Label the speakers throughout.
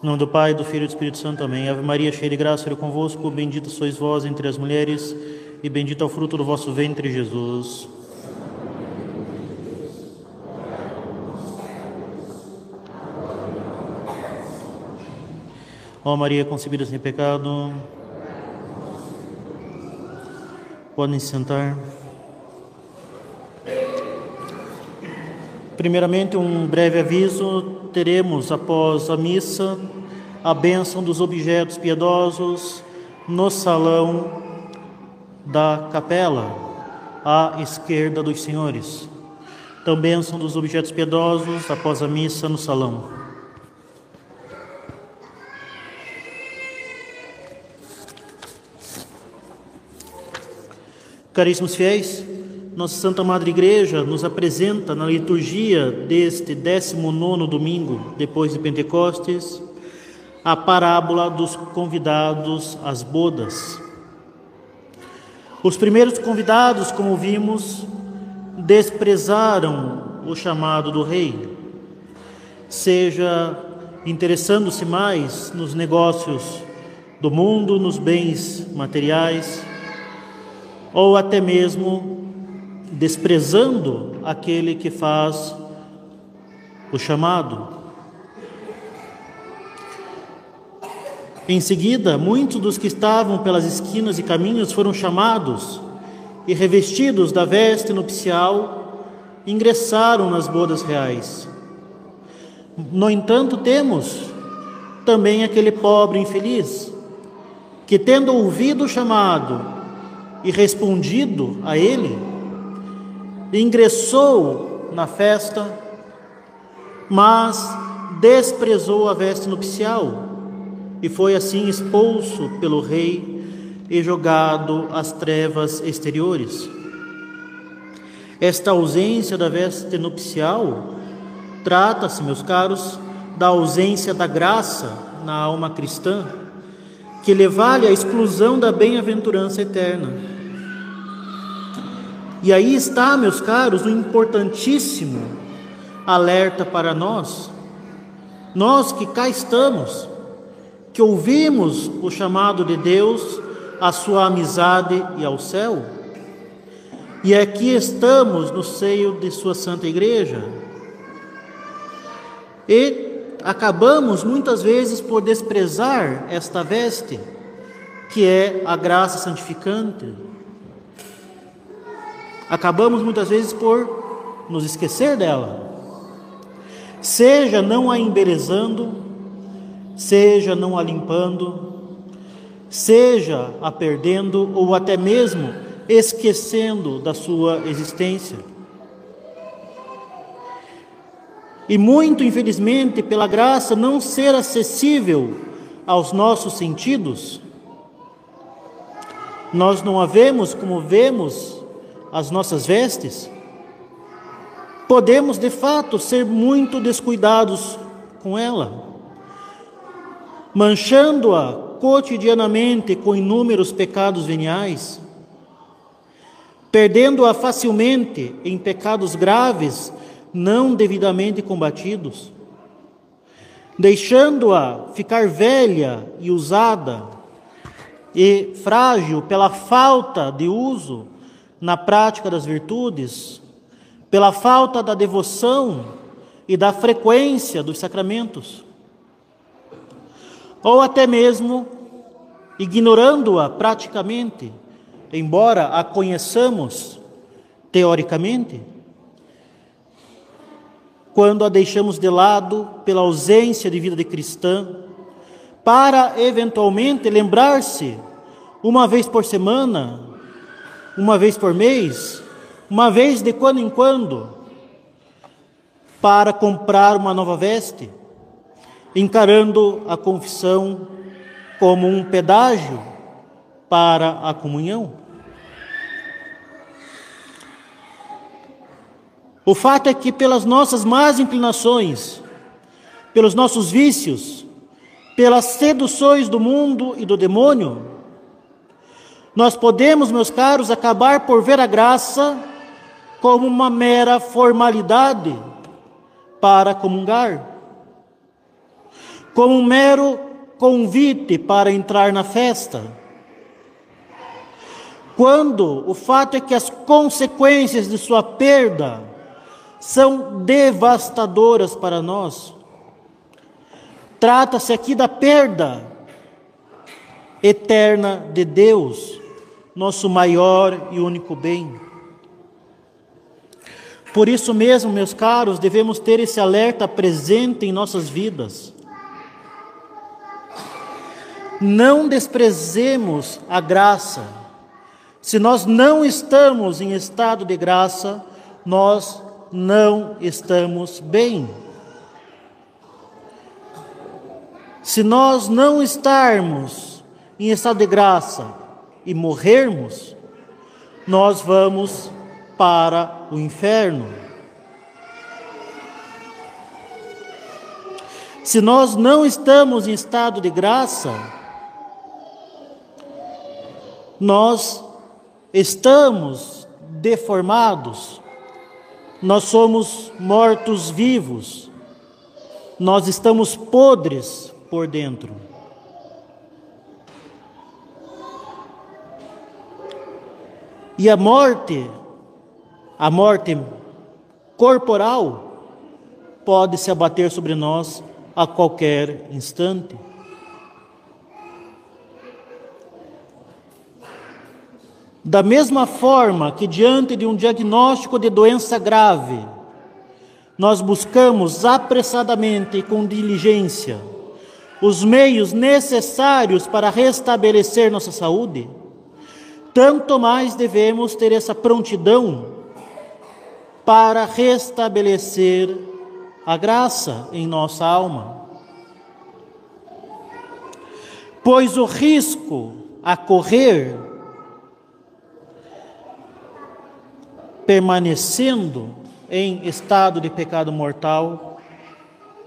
Speaker 1: Em nome do Pai, do Filho e do Espírito Santo. Amém. Ave Maria, cheia de graça, é convosco. Bendita sois vós entre as mulheres, e bendito é o fruto do vosso ventre, Jesus. Ó Maria, concebida sem pecado. Podem se sentar. Primeiramente, um breve aviso: teremos após a missa a bênção dos objetos piedosos no salão da capela, à esquerda dos senhores. Então, bênção dos objetos piedosos após a missa no salão. Caríssimos fiéis, nossa Santa Madre Igreja nos apresenta na liturgia deste 19 domingo depois de Pentecostes a parábola dos convidados às bodas. Os primeiros convidados, como vimos, desprezaram o chamado do rei, seja interessando-se mais nos negócios do mundo, nos bens materiais, ou até mesmo desprezando aquele que faz o chamado. Em seguida, muitos dos que estavam pelas esquinas e caminhos foram chamados e, revestidos da veste nupcial, ingressaram nas bodas reais. No entanto, temos também aquele pobre infeliz que, tendo ouvido o chamado e respondido a ele, ingressou na festa, mas desprezou a veste nupcial e foi assim expulso pelo rei e jogado às trevas exteriores. Esta ausência da veste nupcial trata-se, meus caros, da ausência da graça na alma cristã, que leva-lhe à exclusão da bem-aventurança eterna. E aí está, meus caros, um importantíssimo alerta para nós, nós que cá estamos, que ouvimos o chamado de Deus à sua amizade e ao céu, e aqui estamos no seio de Sua Santa Igreja, e acabamos muitas vezes por desprezar esta veste, que é a graça santificante acabamos muitas vezes por nos esquecer dela. Seja não a embelezando, seja não a limpando, seja a perdendo ou até mesmo esquecendo da sua existência. E muito infelizmente, pela graça não ser acessível aos nossos sentidos, nós não a vemos como vemos as nossas vestes, podemos de fato ser muito descuidados com ela, manchando-a cotidianamente com inúmeros pecados veniais, perdendo-a facilmente em pecados graves não devidamente combatidos, deixando-a ficar velha e usada e frágil pela falta de uso na prática das virtudes, pela falta da devoção e da frequência dos sacramentos, ou até mesmo ignorando-a praticamente, embora a conheçamos teoricamente, quando a deixamos de lado pela ausência de vida de cristã, para eventualmente lembrar-se, uma vez por semana, uma vez por mês, uma vez de quando em quando, para comprar uma nova veste, encarando a confissão como um pedágio para a comunhão. O fato é que, pelas nossas más inclinações, pelos nossos vícios, pelas seduções do mundo e do demônio, nós podemos, meus caros, acabar por ver a graça como uma mera formalidade para comungar. como um mero convite para entrar na festa. Quando o fato é que as consequências de sua perda são devastadoras para nós. Trata-se aqui da perda eterna de Deus, nosso maior e único bem. Por isso mesmo, meus caros, devemos ter esse alerta presente em nossas vidas. Não desprezemos a graça. Se nós não estamos em estado de graça, nós não estamos bem. Se nós não estarmos em estado de graça e morrermos, nós vamos para o inferno. Se nós não estamos em estado de graça, nós estamos deformados, nós somos mortos-vivos, nós estamos podres por dentro. E a morte a morte corporal pode se abater sobre nós a qualquer instante. Da mesma forma que, diante de um diagnóstico de doença grave, nós buscamos apressadamente e com diligência os meios necessários para restabelecer nossa saúde, tanto mais devemos ter essa prontidão para restabelecer a graça em nossa alma. Pois o risco a correr, permanecendo em estado de pecado mortal,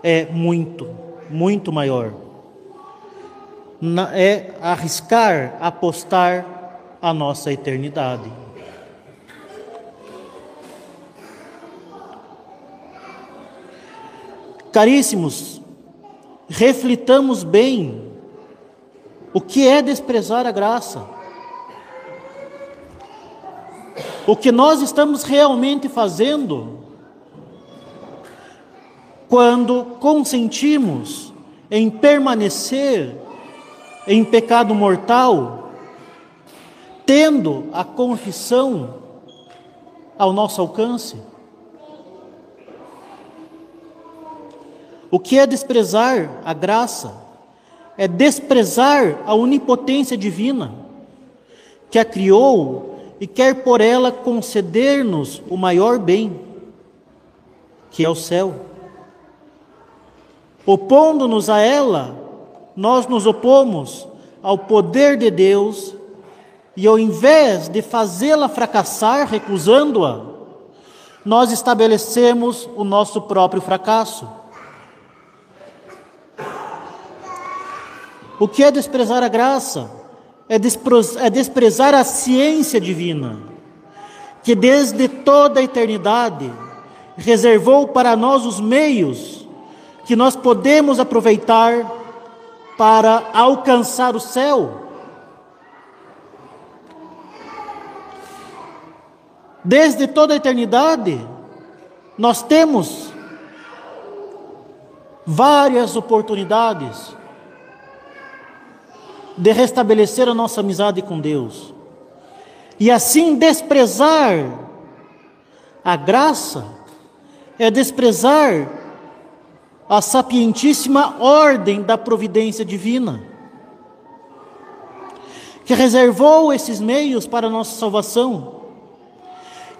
Speaker 1: é muito, muito maior. É arriscar apostar a nossa eternidade. Caríssimos, reflitamos bem o que é desprezar a graça. O que nós estamos realmente fazendo quando consentimos em permanecer em pecado mortal, tendo a confissão ao nosso alcance. O que é desprezar a graça? É desprezar a onipotência divina, que a criou e quer por ela conceder-nos o maior bem, que é o céu. Opondo-nos a ela, nós nos opomos ao poder de Deus e ao invés de fazê-la fracassar, recusando-a, nós estabelecemos o nosso próprio fracasso. O que é desprezar a graça? É, é desprezar a ciência divina, que desde toda a eternidade reservou para nós os meios que nós podemos aproveitar para alcançar o céu. Desde toda a eternidade, nós temos várias oportunidades de restabelecer a nossa amizade com Deus. E assim desprezar a graça é desprezar a sapientíssima ordem da providência divina, que reservou esses meios para a nossa salvação.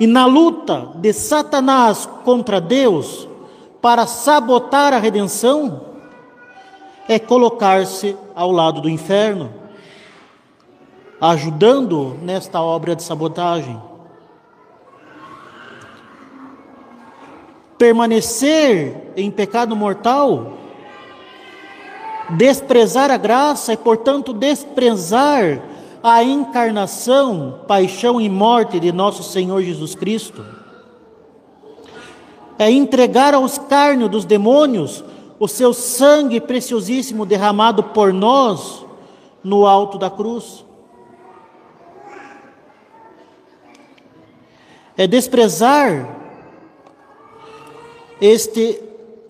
Speaker 1: E na luta de Satanás contra Deus para sabotar a redenção, é colocar-se ao lado do inferno, ajudando nesta obra de sabotagem. Permanecer em pecado mortal, desprezar a graça e, portanto, desprezar a encarnação, paixão e morte de nosso Senhor Jesus Cristo. É entregar ao escárnio dos demônios o seu sangue preciosíssimo derramado por nós no alto da cruz. É desprezar este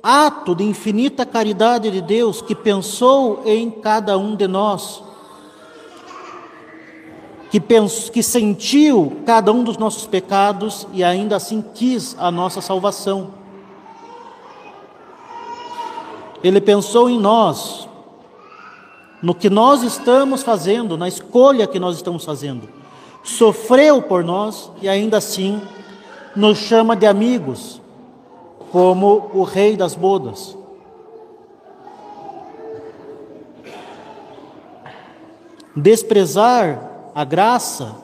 Speaker 1: ato de infinita caridade de Deus que pensou em cada um de nós, que, pensou, que sentiu cada um dos nossos pecados e ainda assim quis a nossa salvação. Ele pensou em nós, no que nós estamos fazendo, na escolha que nós estamos fazendo. Sofreu por nós e ainda assim nos chama de amigos, como o rei das bodas. Desprezar a graça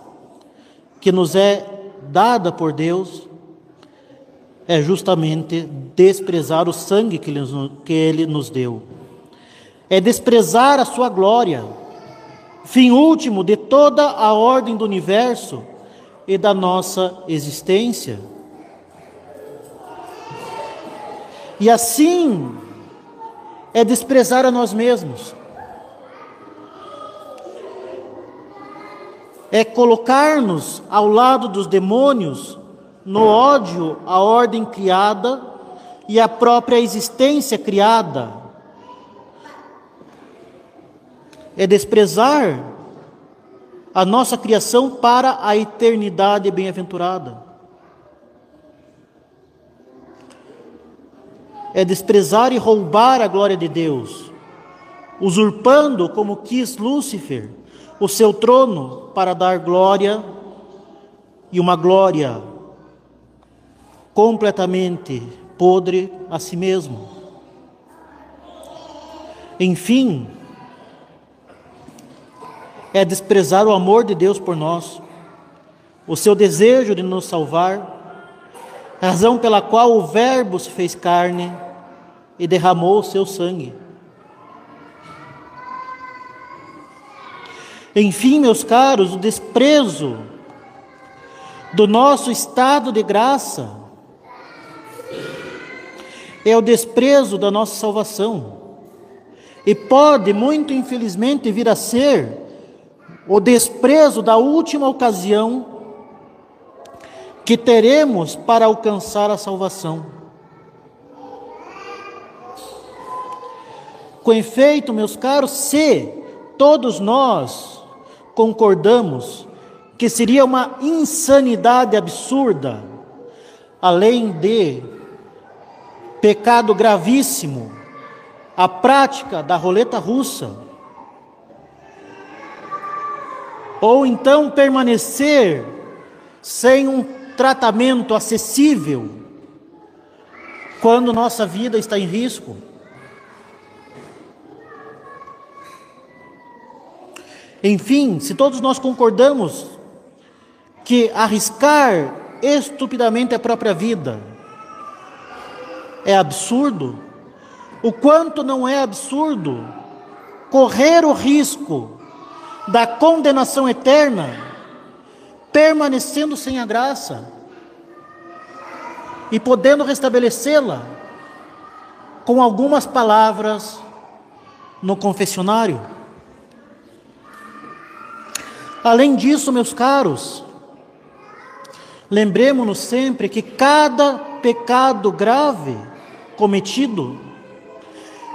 Speaker 1: que nos é dada por Deus é justamente desprezar o sangue que ele, que ele nos deu. É desprezar a sua glória, fim último de toda a ordem do universo e da nossa existência. E assim é desprezar a nós mesmos. É colocar-nos ao lado dos demônios no ódio à ordem criada e à própria existência criada. É desprezar a nossa criação para a eternidade bem-aventurada. É desprezar e roubar a glória de Deus, usurpando, como quis Lúcifer, o seu trono para dar glória e uma glória completamente podre a si mesmo. Enfim, é desprezar o amor de Deus por nós, o seu desejo de nos salvar, razão pela qual o Verbo se fez carne e derramou o seu sangue. Enfim, meus caros, o desprezo do nosso estado de graça é o desprezo da nossa salvação. E pode, muito infelizmente, vir a ser o desprezo da última ocasião que teremos para alcançar a salvação. Com efeito, meus caros, se todos nós concordamos que seria uma insanidade absurda, além de pecado gravíssimo, a prática da roleta russa, ou então permanecer sem um tratamento acessível quando nossa vida está em risco. Enfim, se todos nós concordamos que arriscar estupidamente a própria vida, é absurdo, o quanto não é absurdo correr o risco da condenação eterna, permanecendo sem a graça e podendo restabelecê-la com algumas palavras no confessionário. Além disso, meus caros, lembremos-nos sempre que cada pecado grave cometido,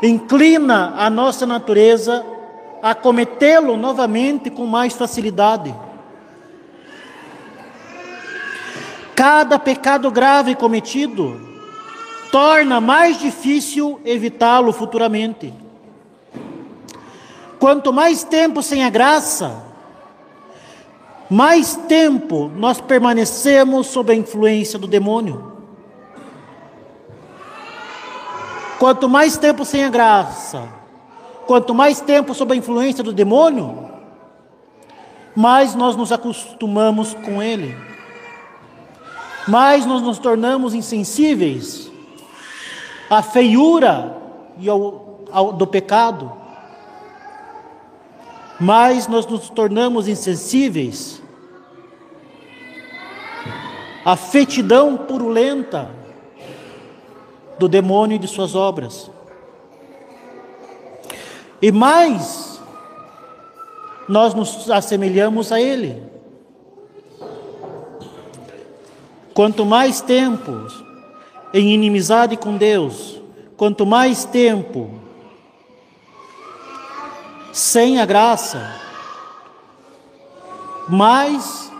Speaker 1: inclina a nossa natureza a cometê-lo novamente com mais facilidade. Cada pecado grave cometido torna mais difícil evitá-lo futuramente. Quanto mais tempo sem a graça, mais tempo nós permanecemos sob a influência do demônio. Quanto mais tempo sem a graça, quanto mais tempo sob a influência do demônio, mais nós nos acostumamos com ele, mais nós nos tornamos insensíveis à feiura e ao, ao, do pecado, mais nós nos tornamos insensíveis à fetidão purulenta do demônio e de suas obras. e mais nós nos assemelhamos a Ele. Quanto mais tempo em inimizade com Deus, quanto mais tempo sem a graça, mais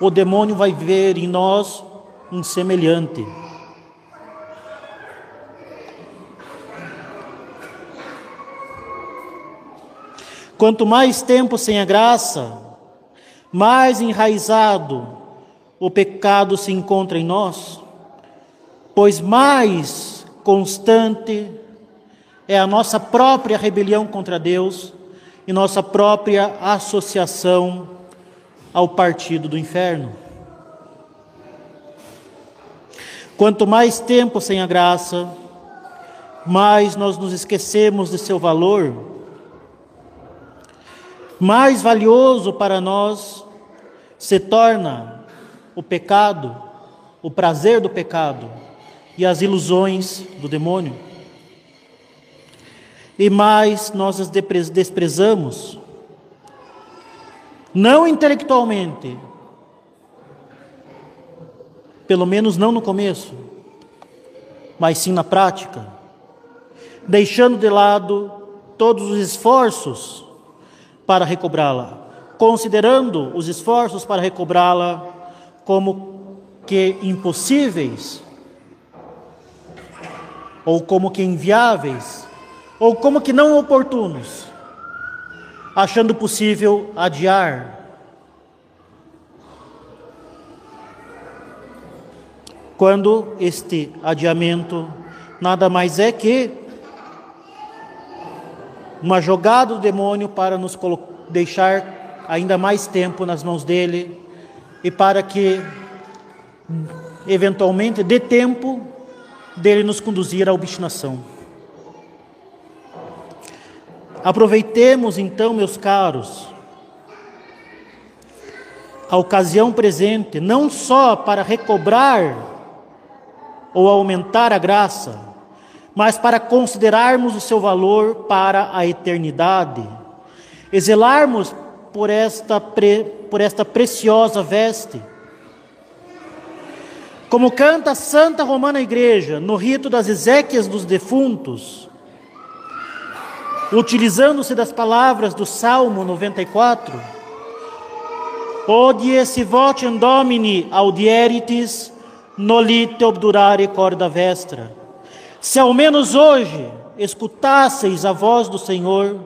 Speaker 1: o demônio vai ver em nós um semelhante. Quanto mais tempo sem a graça, mais enraizado o pecado se encontra em nós, pois mais constante é a nossa própria rebelião contra Deus e nossa própria associação ao partido do inferno. Quanto mais tempo sem a graça, mais nós nos esquecemos de seu valor mais valioso para nós se torna o pecado, o prazer do pecado e as ilusões do demônio. E mais nós as desprezamos, não intelectualmente, pelo menos não no começo, mas sim na prática, deixando de lado todos os esforços para recobrá-la, considerando os esforços para recobrá-la como que impossíveis, ou como que inviáveis, ou como que não oportunos, achando possível adiar. Quando este adiamento nada mais é que uma jogada do demônio para nos deixar ainda mais tempo nas mãos dele e para que eventualmente dê tempo dele nos conduzir à obstinação. Aproveitemos então, meus caros, a ocasião presente, não só para recobrar ou aumentar a graça, mas para considerarmos o seu valor para a eternidade, exelarmos por esta, pre, por esta preciosa veste. Como canta a Santa Romana Igreja no rito das exéquias dos defuntos, utilizando-se das palavras do Salmo 94, Odie si vocem Domini audieritis, nolite obdurare corda vestra. Se ao menos hoje escutasseis a voz do Senhor,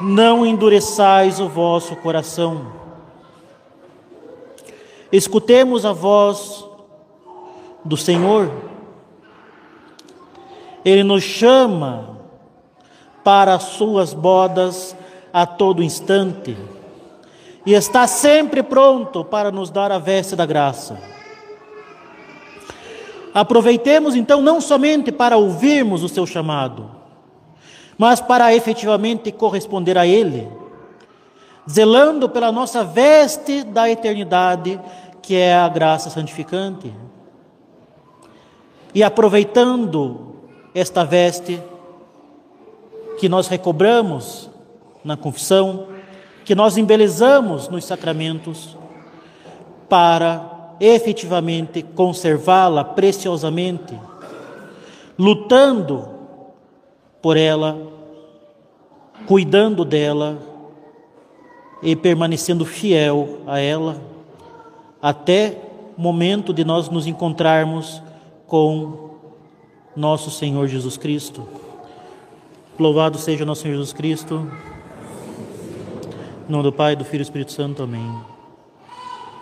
Speaker 1: não endureçais o vosso coração. Escutemos a voz do Senhor. Ele nos chama para as suas bodas a todo instante e está sempre pronto para nos dar a veste da graça. Aproveitemos então não somente para ouvirmos o seu chamado, mas para efetivamente corresponder a ele, zelando pela nossa veste da eternidade, que é a graça santificante. E aproveitando esta veste que nós recobramos na confissão, que nós embelezamos nos sacramentos, para efetivamente conservá-la preciosamente, lutando por ela, cuidando dela e permanecendo fiel a ela até o momento de nós nos encontrarmos com nosso Senhor Jesus Cristo. Louvado seja nosso Senhor Jesus Cristo. Em nome do Pai, do Filho e do Espírito Santo. Amém.